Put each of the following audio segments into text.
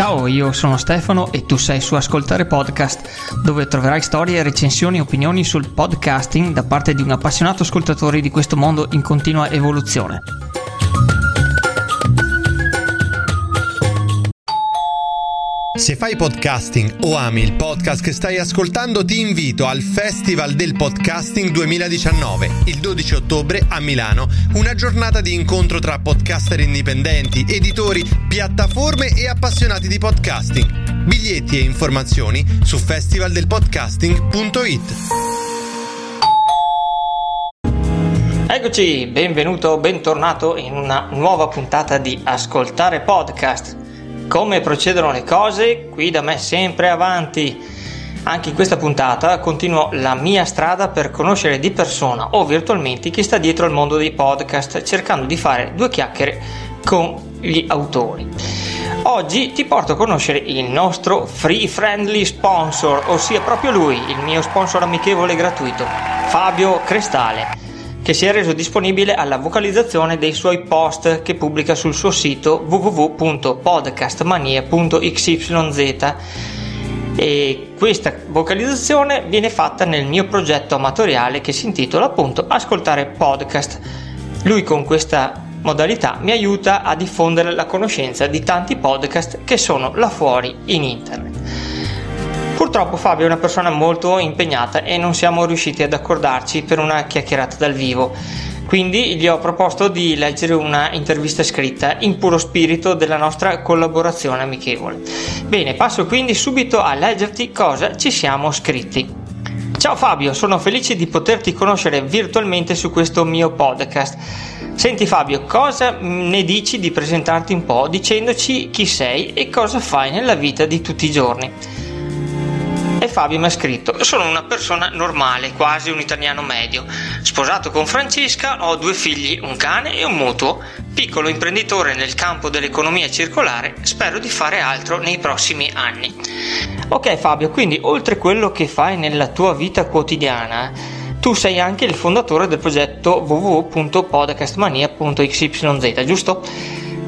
Ciao, io sono Stefano e tu sei su Ascoltare Podcast, dove troverai storie, recensioni e opinioni sul podcasting da parte di un appassionato ascoltatore di questo mondo in continua evoluzione. Se fai podcasting o ami il podcast che stai ascoltando, ti invito al Festival del Podcasting 2019, il 12 ottobre a Milano, una giornata di incontro tra podcaster indipendenti, editori, piattaforme e appassionati di podcasting. Biglietti e informazioni su festivaldelpodcasting.it. Eccoci, benvenuto, bentornato in una nuova puntata di Ascoltare Podcast come procedono le cose, qui da me sempre avanti. Anche in questa puntata continuo la mia strada per conoscere di persona o virtualmente chi sta dietro al mondo dei podcast, cercando di fare due chiacchiere con gli autori. Oggi ti porto a conoscere il nostro free friendly sponsor, ossia proprio lui, il mio sponsor amichevole e gratuito, Fabio Crestale che si è reso disponibile alla vocalizzazione dei suoi post che pubblica sul suo sito www.podcastmania.xyz e questa vocalizzazione viene fatta nel mio progetto amatoriale che si intitola appunto Ascoltare podcast. Lui con questa modalità mi aiuta a diffondere la conoscenza di tanti podcast che sono là fuori in internet. Purtroppo Fabio è una persona molto impegnata e non siamo riusciti ad accordarci per una chiacchierata dal vivo. Quindi gli ho proposto di leggere una intervista scritta in puro spirito della nostra collaborazione amichevole. Bene, passo quindi subito a leggerti cosa ci siamo scritti. Ciao Fabio, sono felice di poterti conoscere virtualmente su questo mio podcast. Senti Fabio, cosa ne dici di presentarti un po' dicendoci chi sei e cosa fai nella vita di tutti i giorni? E Fabio mi ha scritto: Sono una persona normale, quasi un italiano medio. Sposato con Francesca, ho due figli, un cane e un mutuo. Piccolo imprenditore nel campo dell'economia circolare, spero di fare altro nei prossimi anni. Ok Fabio, quindi oltre quello che fai nella tua vita quotidiana, tu sei anche il fondatore del progetto www.podcastmania.xyz, giusto?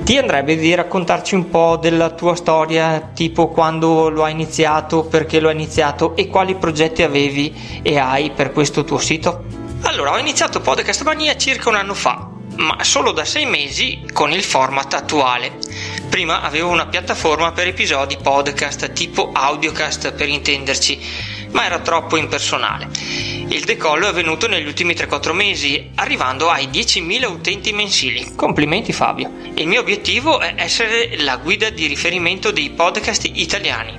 Ti andrebbe di raccontarci un po' della tua storia, tipo quando lo hai iniziato, perché lo hai iniziato e quali progetti avevi e hai per questo tuo sito? Allora, ho iniziato Podcast Mania circa un anno fa, ma solo da sei mesi con il format attuale. Prima avevo una piattaforma per episodi podcast tipo audiocast per intenderci, ma era troppo impersonale. Il decollo è avvenuto negli ultimi 3-4 mesi, arrivando ai 10.000 utenti mensili. Complimenti Fabio. Il mio obiettivo è essere la guida di riferimento dei podcast italiani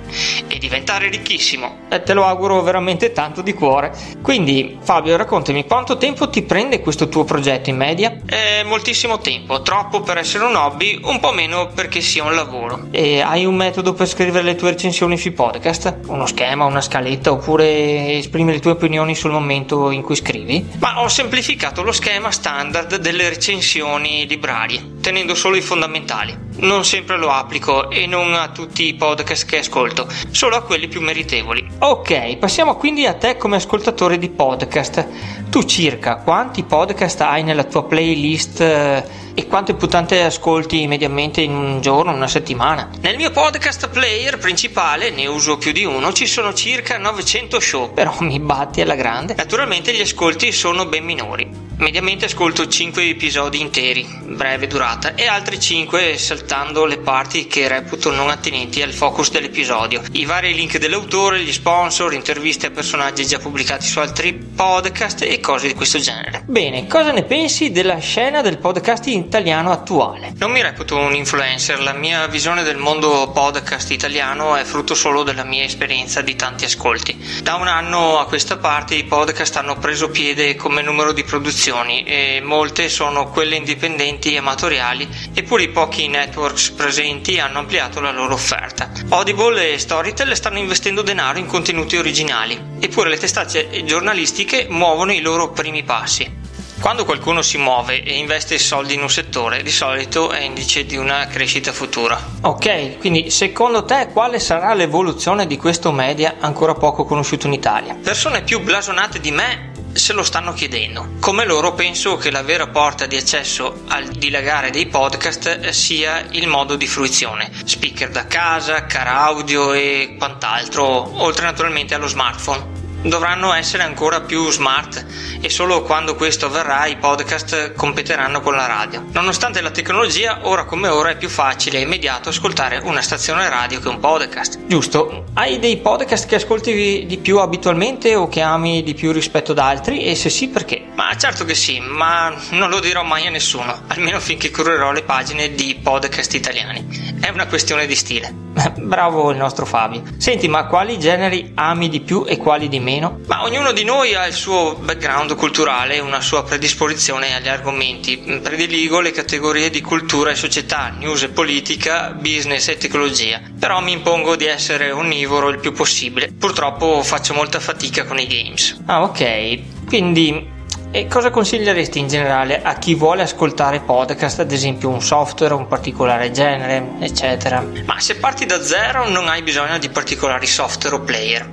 e diventare ricchissimo. E te lo auguro veramente tanto di cuore. Quindi Fabio, raccontami quanto tempo ti prende questo tuo progetto in media? È moltissimo tempo, troppo per essere un hobby, un po' meno perché sia un lavoro. E hai un metodo per scrivere le tue recensioni sui podcast? Uno schema, una scaletta oppure esprimere le tue opinioni sul momento in cui scrivi? Ma ho semplificato lo schema standard delle recensioni librarie, tenendo solo i fondamentali. Non sempre lo applico e non a tutti i podcast che ascolto, solo a quelli più meritevoli. Ok, passiamo quindi a te come ascoltatore di podcast. Tu circa quanti podcast hai nella tua playlist eh, e quante puntate ascolti mediamente in un giorno, una settimana? Nel mio podcast player principale, ne uso più di uno, ci sono circa 900 show, però mi batti alla grande. Naturalmente gli ascolti sono ben minori. Mediamente ascolto 5 episodi interi, breve durata, e altri 5 saltando le parti che reputo non attinenti al focus dell'episodio. I vari link dell'autore, gli sponsor, interviste a personaggi già pubblicati su altri podcast e cose di questo genere. Bene, cosa ne pensi della scena del podcast italiano attuale? Non mi reputo un influencer, la mia visione del mondo podcast italiano è frutto solo della mia esperienza di tanti ascolti. Da un anno a questa parte i podcast hanno preso piede come numero di produzioni e molte sono quelle indipendenti e amatoriali, eppure i pochi networks presenti hanno ampliato la loro offerta. Audible e Storytel stanno investendo denaro in contenuti originali, eppure le testate giornalistiche muovono i loro primi passi. Quando qualcuno si muove e investe soldi in un settore, di solito è indice di una crescita futura. Ok, quindi secondo te quale sarà l'evoluzione di questo media ancora poco conosciuto in Italia? Persone più blasonate di me se lo stanno chiedendo. Come loro penso che la vera porta di accesso al dilagare dei podcast sia il modo di fruizione, speaker da casa, cara audio e quant'altro, oltre naturalmente allo smartphone dovranno essere ancora più smart e solo quando questo avverrà i podcast competeranno con la radio. Nonostante la tecnologia, ora come ora è più facile e immediato ascoltare una stazione radio che un podcast. Giusto, hai dei podcast che ascolti di più abitualmente o che ami di più rispetto ad altri e se sì perché? Ma certo che sì, ma non lo dirò mai a nessuno, almeno finché curerò le pagine di podcast italiani. È una questione di stile. Bravo il nostro Fabio. Senti, ma quali generi ami di più e quali di meno? Ma ognuno di noi ha il suo background culturale una sua predisposizione agli argomenti. Prediligo le categorie di cultura e società, news e politica, business e tecnologia. Però mi impongo di essere onnivoro il più possibile. Purtroppo faccio molta fatica con i games. Ah, ok. Quindi e cosa consiglieresti in generale a chi vuole ascoltare podcast, ad esempio un software, un particolare genere, eccetera? Ma se parti da zero non hai bisogno di particolari software o player.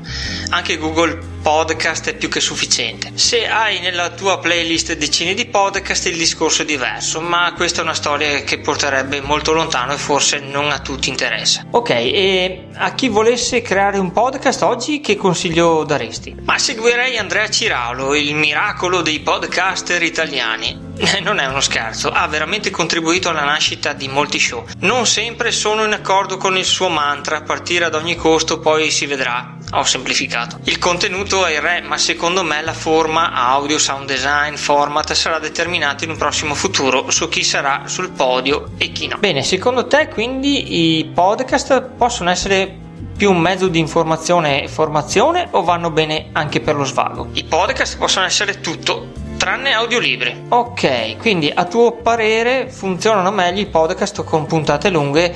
Anche Google podcast è più che sufficiente. Se hai nella tua playlist decine di podcast il discorso è diverso, ma questa è una storia che porterebbe molto lontano e forse non a tutti interessa. Ok, e a chi volesse creare un podcast oggi che consiglio daresti? Ma seguirei Andrea Ciraulo, il miracolo dei podcaster italiani. Non è uno scherzo, ha veramente contribuito alla nascita di molti show. Non sempre sono in accordo con il suo mantra, partire ad ogni costo, poi si vedrà. Ho semplificato. Il contenuto è il re, ma secondo me la forma, audio, sound design, format sarà determinato in un prossimo futuro su chi sarà sul podio e chi no. Bene, secondo te quindi i podcast possono essere più un mezzo di informazione e formazione o vanno bene anche per lo svago? I podcast possono essere tutto, tranne audiolibri. Ok, quindi a tuo parere funzionano meglio i podcast con puntate lunghe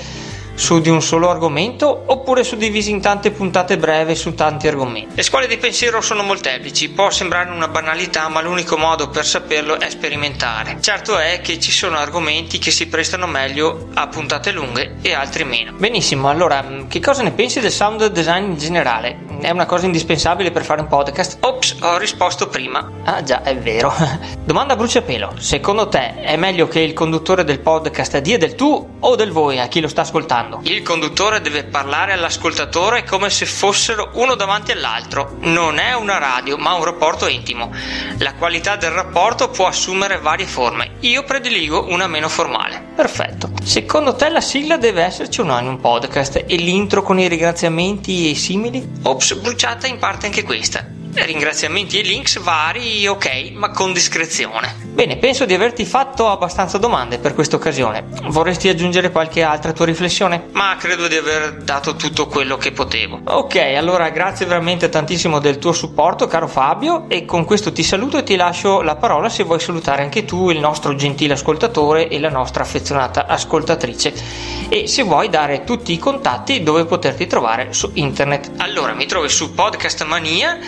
su di un solo argomento oppure suddivisi in tante puntate breve su tanti argomenti. Le scuole di pensiero sono molteplici, può sembrare una banalità, ma l'unico modo per saperlo è sperimentare. Certo è che ci sono argomenti che si prestano meglio a puntate lunghe e altri meno. Benissimo, allora che cosa ne pensi del sound design in generale? È una cosa indispensabile per fare un podcast? Ops, ho risposto prima. Ah già, è vero. Domanda a bruciapelo. Secondo te è meglio che il conduttore del podcast dia del tu o del voi a chi lo sta ascoltando? Il conduttore deve parlare all'ascoltatore come se fossero uno davanti all'altro. Non è una radio, ma un rapporto intimo. La qualità del rapporto può assumere varie forme. Io prediligo una meno formale. Perfetto. Secondo te la sigla deve esserci o no in un podcast e l'intro con i ringraziamenti e simili? Ops, bruciata in parte anche questa. Ringraziamenti e links vari, ok, ma con discrezione. Bene, penso di averti fatto abbastanza domande per questa occasione. Vorresti aggiungere qualche altra tua riflessione? Ma credo di aver dato tutto quello che potevo. Ok, allora grazie veramente tantissimo del tuo supporto, caro Fabio, e con questo ti saluto e ti lascio la parola se vuoi salutare anche tu il nostro gentile ascoltatore e la nostra affezionata ascoltatrice. E se vuoi dare tutti i contatti dove poterti trovare su internet. Allora, mi trovi su Podcast Mania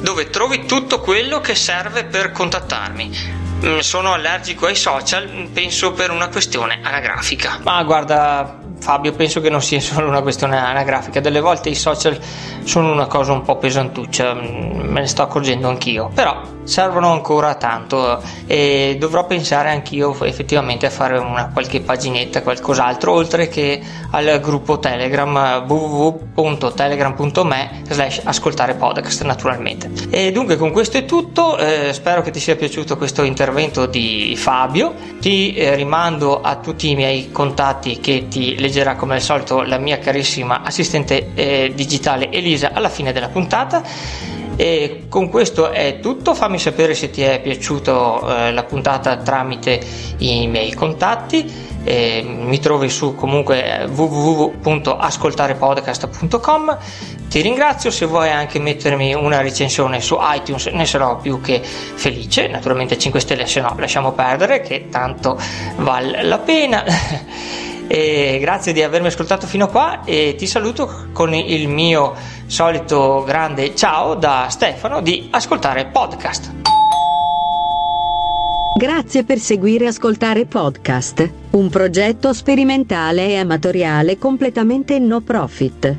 dove trovi tutto quello che serve per contattarmi. Mm, sono allergico ai social, penso per una questione anagrafica. Ma guarda, Fabio, penso che non sia solo una questione anagrafica, delle volte i social sono una cosa un po' pesantuccia, mm, me ne sto accorgendo anch'io, però servono ancora tanto e dovrò pensare anch'io effettivamente a fare una qualche paginetta, qualcos'altro, oltre che al gruppo Telegram www.telegram.me slash ascoltare podcast naturalmente. E dunque con questo è tutto, eh, spero che ti sia piaciuto questo intervento di Fabio, ti eh, rimando a tutti i miei contatti che ti leggerà come al solito la mia carissima assistente eh, digitale Elisa alla fine della puntata. E con questo è tutto, fammi sapere se ti è piaciuta eh, la puntata tramite i miei contatti. Eh, mi trovi su comunque www.ascoltarepodcast.com ti ringrazio. Se vuoi anche mettermi una recensione su iTunes ne sarò più che felice. Naturalmente 5 stelle se no lasciamo perdere che tanto vale la pena E grazie di avermi ascoltato fino a qua e ti saluto con il mio solito grande ciao da Stefano di Ascoltare Podcast. Grazie per seguire Ascoltare Podcast, un progetto sperimentale e amatoriale completamente no profit.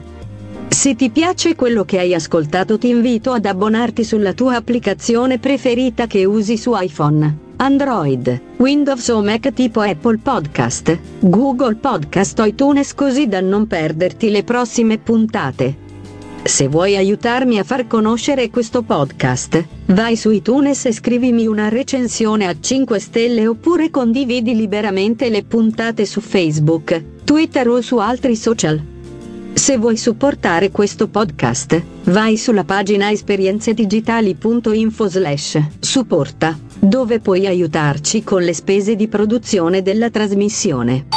Se ti piace quello che hai ascoltato ti invito ad abbonarti sulla tua applicazione preferita che usi su iPhone, Android, Windows o Mac tipo Apple Podcast, Google Podcast o iTunes così da non perderti le prossime puntate. Se vuoi aiutarmi a far conoscere questo podcast, vai su iTunes e scrivimi una recensione a 5 stelle oppure condividi liberamente le puntate su Facebook, Twitter o su altri social. Se vuoi supportare questo podcast, vai sulla pagina esperienzedigitali.info slash supporta, dove puoi aiutarci con le spese di produzione della trasmissione.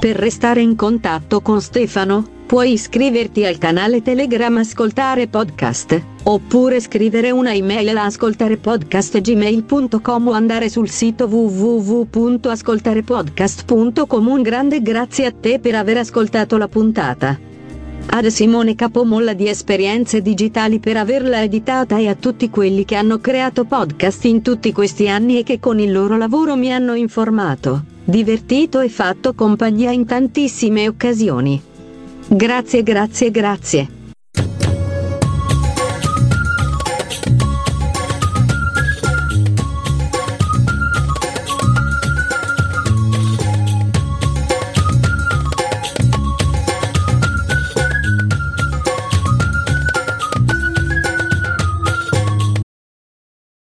Per restare in contatto con Stefano, puoi iscriverti al canale Telegram Ascoltare Podcast, oppure scrivere una email a ascoltarepodcast.gmail.com o andare sul sito www.ascoltarepodcast.com. Un grande grazie a te per aver ascoltato la puntata. Ad Simone Capomolla di Esperienze Digitali per averla editata e a tutti quelli che hanno creato podcast in tutti questi anni e che con il loro lavoro mi hanno informato, divertito e fatto compagnia in tantissime occasioni. Grazie, grazie, grazie.